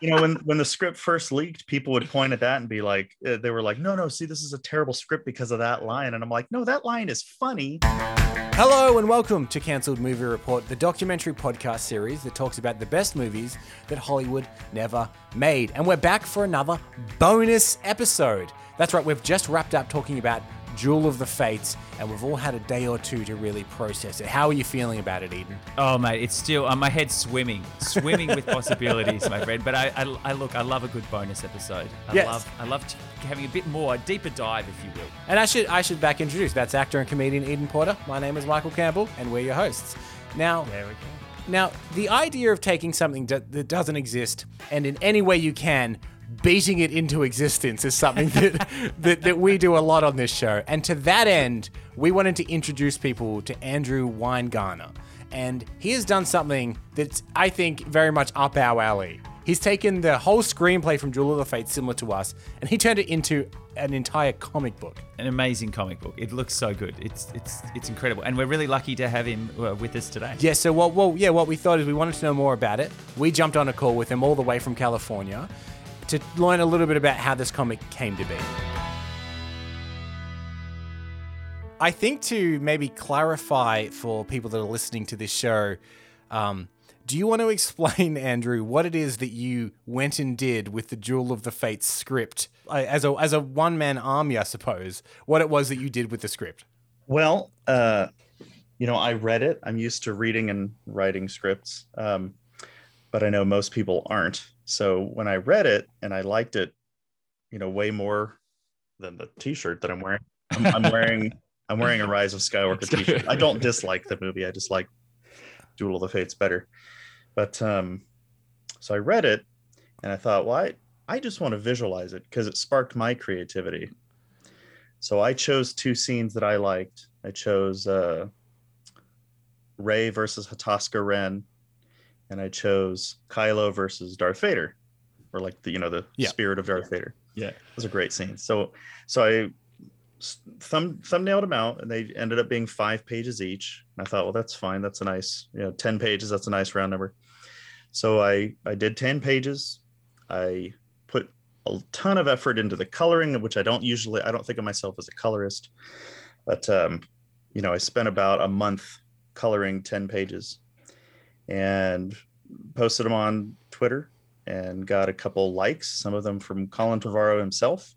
you know when when the script first leaked people would point at that and be like uh, they were like no no see this is a terrible script because of that line and i'm like no that line is funny Hello and welcome to Cancelled Movie Report, the documentary podcast series that talks about the best movies that Hollywood never made. And we're back for another bonus episode. That's right, we've just wrapped up talking about Duel of the Fates, and we've all had a day or two to really process it. How are you feeling about it, Eden? Oh mate, it's still uh, my head's swimming, swimming with possibilities, my friend. But I, I, I look, I love a good bonus episode. I Yes. love, I love having a bit more, a deeper dive, if you will. And I should I should back introduce. That's actor and comedian Eden Porter. My name is Michael Campbell, and we're your hosts. Now, There we go. Now, the idea of taking something that doesn't exist and in any way you can beating it into existence is something that, that that we do a lot on this show. And to that end, we wanted to introduce people to Andrew Winegarner. And he has done something that's I think very much up our alley. He's taken the whole screenplay from Jewel of the Fates, similar to us, and he turned it into an entire comic book. An amazing comic book. It looks so good. It's it's it's incredible, and we're really lucky to have him uh, with us today. Yeah, so what well yeah, what we thought is we wanted to know more about it. We jumped on a call with him all the way from California to learn a little bit about how this comic came to be. I think to maybe clarify for people that are listening to this show, um, do you want to explain, Andrew, what it is that you went and did with the Duel of the Fates script as a as a one man army, I suppose? What it was that you did with the script? well uh you know i read it i'm used to reading and writing scripts um but i know most people aren't. So when i read it and i liked it you know way more than the t-shirt that i'm wearing i'm, I'm wearing i'm wearing a rise of skywalker t-shirt. I don't dislike the movie. I just like duel of the fates better. But um so i read it and i thought well i, I just want to visualize it because it sparked my creativity. So i chose two scenes that i liked. I chose uh Rey versus hataska ren and i chose kylo versus darth vader or like the you know the Yeah. spirit of darth vader. Yeah. it was a great scene. So so I thumb thumbnailed them out and they ended up being five pages each. And i thought well that's fine. That's a nice you know 10 pages. That's a nice round number. So i i did 10 pages. I put a ton of effort into the coloring which i don't usually i don't think of myself as a colorist. But um you know i spent about a month coloring 10 pages and posted them on twitter and got a couple likes some of them from colin trevorrow himself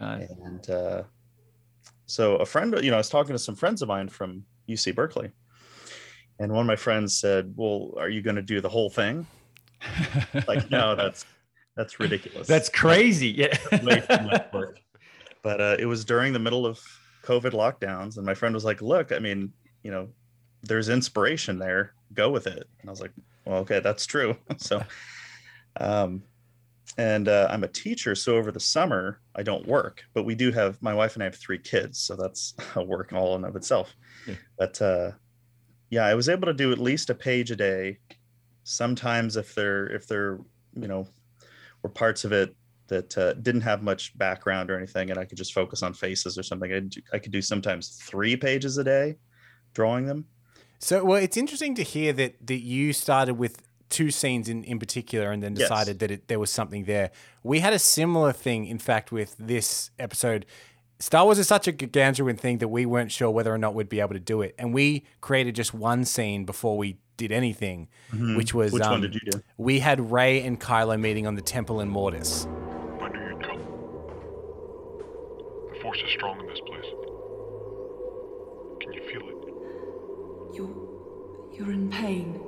Nice. and uh, so a friend, you know, I was talking to some friends of mine from UC Berkeley, and one of my friends said, "Well, are you going to do the whole thing?" Like, no, that's that's ridiculous. That's crazy. Yeah. way too much work. But uh, it was during the middle of COVID lockdowns, and my friend was like, "Look, I mean, you know, there's inspiration there. Go with it." And I was like, "Well, okay, that's true." so, um, and uh, I'm a teacher, so over the summer I don't work, but we do have my wife and I have three kids, so that's a work all in of itself. Yeah. But uh, yeah, I was able to do at least a page a day. Sometimes, if they're if they're you know were parts of it that uh, didn't have much background or anything, and I could just focus on faces or something. I, I could do sometimes three pages a day, drawing them. So, well, it's interesting to hear that that you started with two scenes in, in particular and then Yes. decided that it, there was something there. We had a similar thing, in fact, with this episode. Star Wars is such a gargantuan thing that we weren't sure whether or not we'd be able to do it, and we created just one scene before we did anything, which was Mm-hmm. Which um, one did you do? we had Rey and Kylo meeting on the temple in Mortis. I knew you'd come. The force is strong in this You're. you're in pain.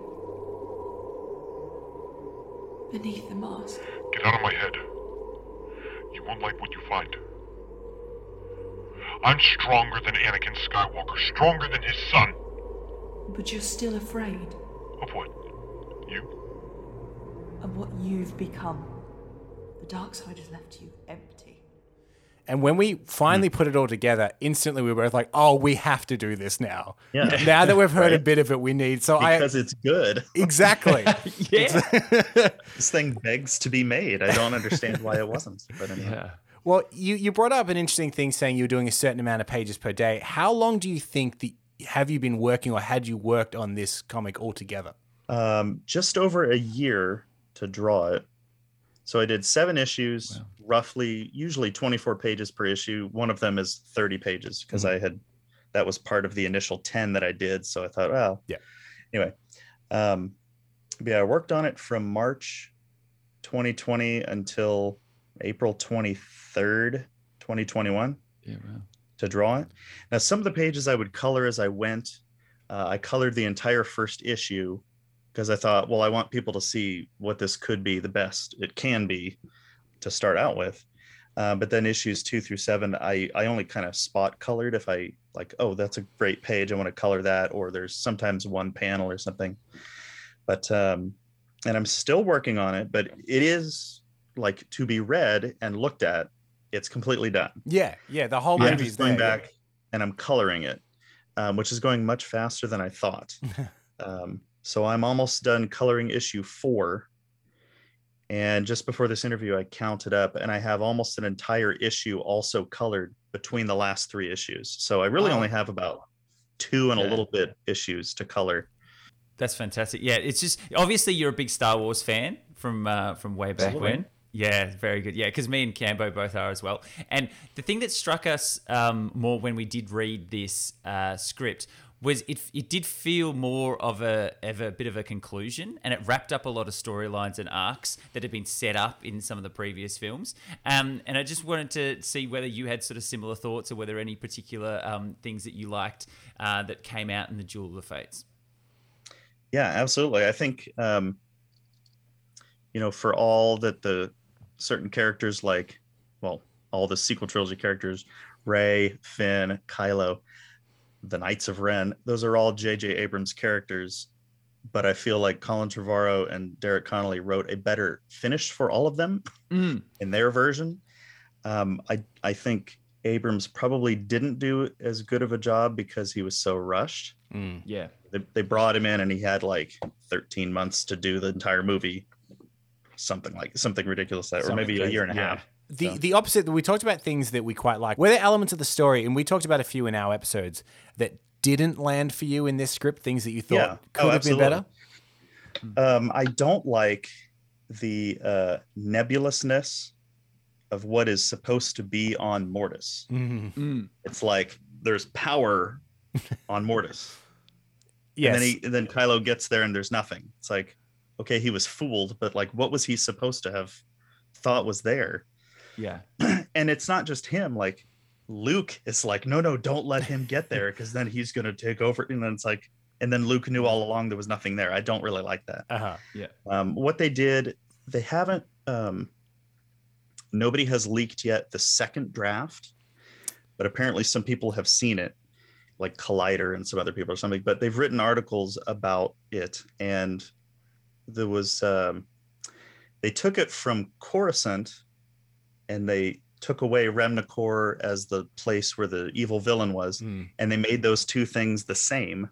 Beneath the mask. Get out of my head. You won't like what you find. I'm stronger than Anakin Skywalker, stronger than his son. But you're still afraid Of what? You? of what you've become. The dark side has left you empty. And when we finally put it all together, instantly we were both like, "Oh, we have to do this now." Yeah. Now that we've heard a bit of it, we need. So Because I it's good. exactly. Yeah. This thing begs to be made. I don't understand why it wasn't. But anyway. yeah. Well, you, you brought up an interesting thing saying you were doing a certain amount of pages per day. How long do you think the have you been working or had you worked on this comic altogether? um, just over a year to draw it So I did seven issues, Wow. Roughly, usually 24 pages per issue. One of them is 30 pages because I had that was part of the initial 10 that I did. So I thought, well, Yeah. Anyway, um, yeah, I worked on it from March 2020 until April 23rd, 2021 Yeah, wow. to draw it. Now, some of the pages I would color as I went. Uh, I colored the entire first issue because I thought, well, I want people to see what this could be the best it can be to start out with. Uh, but then issues two through seven, I I only kind of spot colored if I like, oh, that's a great page. I want to color that, or there's sometimes one panel or something. But um, and I'm still working on it, but it is like to be read and looked at. It's completely done. Yeah, yeah. The whole I'm movie's just going there, yeah. back and I'm coloring it, um, which is going much faster than I thought. um, so I'm almost done coloring issue four. And just before this interview, I counted up and I have almost an entire issue also colored between the last three issues. So I really Wow. only have about two and a little bit issues to color. That's fantastic. Yeah, it's just obviously you're a big Star Wars fan from uh, from way back Absolutely. when. Yeah, very good. Yeah, because me and Cambo both are as well. And the thing that struck us um, more when we did read this uh, script was it it did feel more of a of a bit of a conclusion, and it wrapped up a lot of storylines and arcs that had been set up in some of the previous films. Um, and I just wanted to see whether you had sort of similar thoughts, or whether any particular um, things that you liked uh, that came out in the Duel of the Fates. Yeah, absolutely. I think um, you know, for all that the certain characters like, well, all the sequel trilogy characters, Rey, Finn, Kylo, the Knights of Ren, those are all J.J. Abrams characters. But I feel like Colin Trevorrow and Derek Connolly wrote a better finish for all of them Mm. in their version. Um, I I think Abrams probably didn't do as good of a job because he was so rushed Mm. Yeah. they, they brought him in and he had like 13 months to do the entire movie something like something ridiculous like, or Something maybe a year and a yeah. Half The So- the opposite. We talked about things that we quite like. Were there elements of the story, and we talked about a few in our episodes that didn't land for you in this script? Things that you thought Yeah. could Oh, have been better. um i don't like the uh nebulousness of what is supposed to be on mortis Mm. Mm. it's like there's power on mortis Yes. and then he and then kylo gets there and there's nothing it's like okay he was fooled but like what was he supposed to have thought was there Yeah. and it's not just him like luke is like no no don't let him get there because then he's going to take over and then it's like and then luke knew all along there was nothing there i don't really like that uh-huh. Yeah. Um, what they did they haven't um, nobody has leaked yet the second draft but apparently some people have seen it like collider and some other people or something but they've written articles about it and there was um, they took it from coruscant and they took away Remnicor as the place where the evil villain was Mm. and they made those two things the same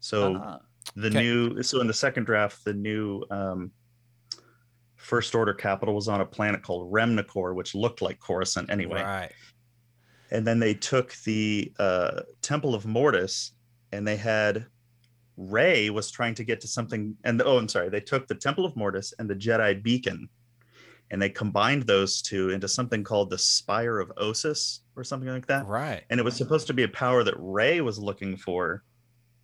so Ah. the Okay. new so in the second draft the new um first order capital was on a planet called Remnicor, which looked like coruscant anyway Right. and then they took the uh temple of mortis and they had Rey was trying to get to something and oh i'm sorry they took the temple of mortis and the jedi beacon and they combined those two into something called the spire of osis or something like that Right. and it was supposed to be a power that Rey was looking for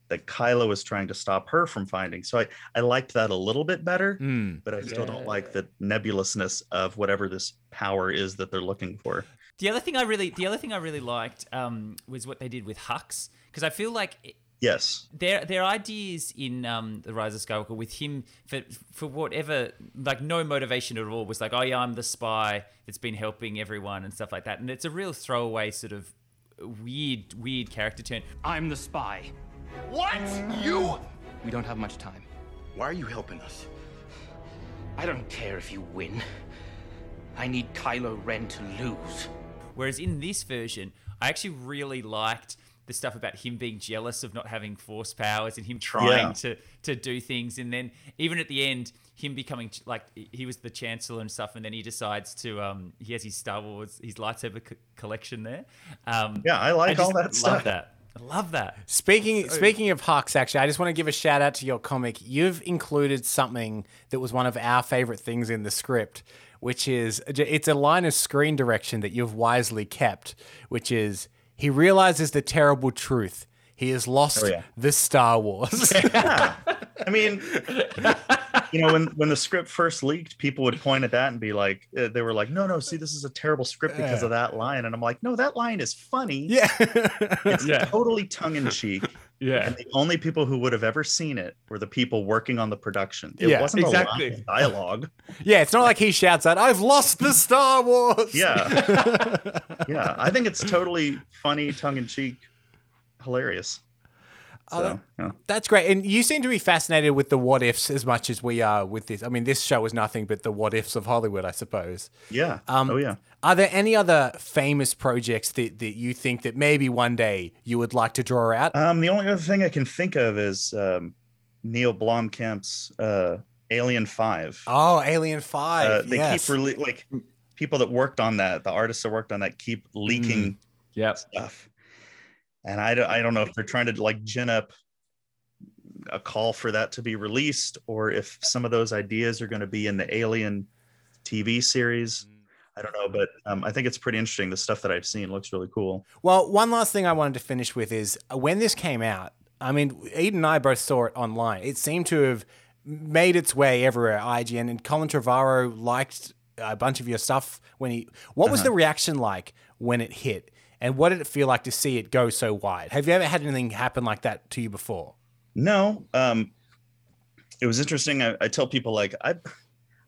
that Kylo was trying to stop her from finding. So I, I liked that a little bit better, Mm. but I still don't like the nebulousness of whatever this power is that they're looking for. The other thing I really, the other thing I really liked um, was what they did with Hux, because I feel like it- Yes. their their ideas in um, the Rise of Skywalker with him for for whatever like no motivation at all was like oh yeah I'm the spy that's been helping everyone and stuff like that and it's a real throwaway sort of weird weird character turn. I'm the spy. What? You? We don't have much time. Why are you helping us? I don't care if you win. I need Kylo Ren to lose. Whereas in this version, I actually really liked the stuff about him being jealous of not having force powers and him trying Yeah. to to do things, and then even at the end, him becoming like he was the chancellor and stuff, and then he decides to um he has his Star Wars his lightsaber co- collection there. Um, Yeah, I like all just that love stuff. That I love that. Speaking speaking of Hux, actually, I just want to give a shout out to your comic. You've included something that was one of our favorite things in the script, which is it's a line of screen direction that you've wisely kept, which is he realizes the terrible truth. He has oh, lost Oh, yeah. the Star Wars. yeah. I mean, you know, when when the script first leaked, people would point at that and be like, uh, they were like, no, no, see, this is a terrible script because of that line, and I'm like, no, that line is funny. yeah. It's Yeah. totally tongue in cheek. Yeah. And the only people who would have ever seen it were the people working on the production. It Yeah, wasn't exactly. a line of dialogue. yeah, it's not like he shouts out, I've lost the Star Wars. Yeah. yeah. I think it's totally funny, tongue in cheek, hilarious. Oh, So, that- yeah. That's great. And you seem to be fascinated with the what ifs as much as we are with this. I mean, this show is nothing but the what ifs of Hollywood, I suppose. yeah. Um, oh yeah. Are there any other famous projects that, that you think that maybe one day you would like to draw out? Um, the only other thing I can think of is um, Neil Blomkamp's uh, Alien Five. oh, Alien 5. uh, they yes. keep rele- like people that worked on that, the artists that worked on that, keep leaking Yep. stuff. And I don't, I don't know if they're trying to like gin up a call for that to be released, or if some of those ideas are going to be in the Alien TV series. I don't know, but um, I think it's pretty interesting. The stuff that I've seen looks really cool. Well, one last thing I wanted to finish with is uh, when this came out, I mean, Eden and I both saw it online. It seemed to have made its way everywhere, IGN, and Colin Trevorrow liked a bunch of your stuff when he. What was the reaction like when it hit? And what did it feel like to see it go so wide? Have you ever had anything happen like that to you before? No, um, it was interesting. I, I tell people like I've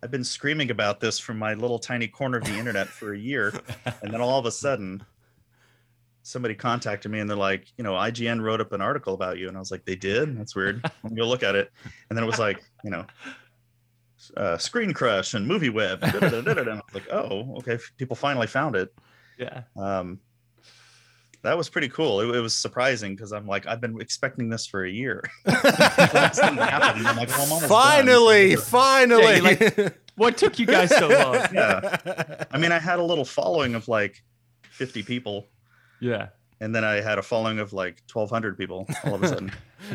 I've been screaming about this from my little tiny corner of the internet for a year, and then all of a sudden, somebody contacted me and they're like, you know, IGN wrote up an article about you, and I was like, they did. That's weird. Let me go look at it, and then it was like, you know. Uh, Screen Crush and Movie Web. And, da-da-da-da-da. and I was like, oh, okay. People finally found it. Yeah. Um, that was pretty cool. It, it was surprising because I'm like, I've been expecting this for a year. This thing happened, I'm like, well, Finally, done. finally. Yeah, What took you guys so long? Yeah. I mean, I had a little following of like 50 people, Yeah. and then I had a following of like 1,200 people all of a sudden.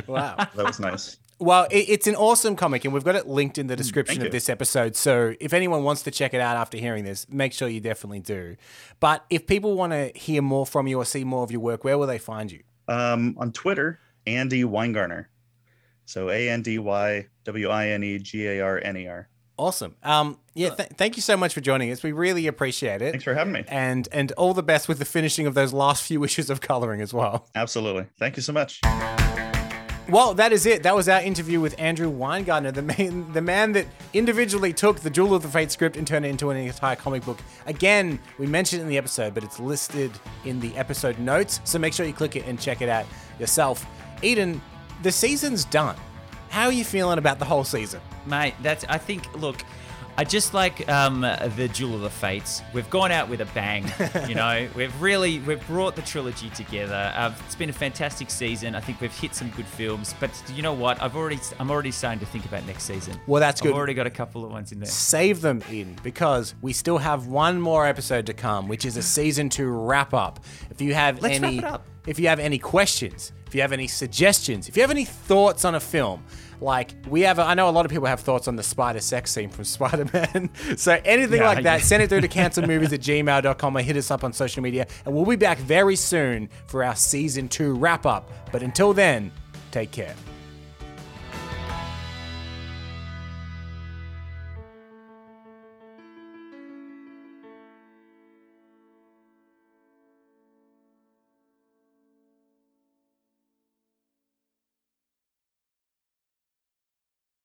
wow. that was nice. Well, it, it's an awesome comic, and we've got it linked in the description thank of this episode. So if anyone wants to check it out after hearing this, make sure you definitely do. But if people want to hear more from you or see more of your work, where will they find you? Um, on Twitter, Andy Winegarner. So A N D Y W I N E G A R N E R. Awesome. Um, yeah, th- thank you so much for joining us. We really appreciate it. Thanks for having me. And and all the best with the finishing of those last few issues of coloring as well. Absolutely. Thank you so much. Well, that is it. That was our interview with Andrew Winegarner, the man, the man that individually took the Duel of the Fate script and turned it into an entire comic book. Again, we mentioned it in the episode, but it's listed in the episode notes, so make sure you click it and check it out yourself. Eden, the season's done. How are you feeling about the whole season? Mate, that's. I think. Look, I just like um, the Duel of the Fates. We've gone out with a bang. You know, we've really we've brought the trilogy together. Uh, it's been a fantastic season. I think we've hit some good films. But you know what? I've already I'm already starting to think about next season. Well, that's good. I've already got a couple of ones in there. Save them, in because we still have one more episode to come, which is a season two wrap up. If you have Let's any, wrap it up. if you have any questions, if you have any suggestions, if you have any thoughts on a film, like we have, I know a lot of people have thoughts on the spider sex scene from Spider Man. so anything Yeah, like that, yeah. send it through to cancelmovies at gmail.com or hit us up on social media, and we'll be back very soon for our season two wrap up. But until then, take care.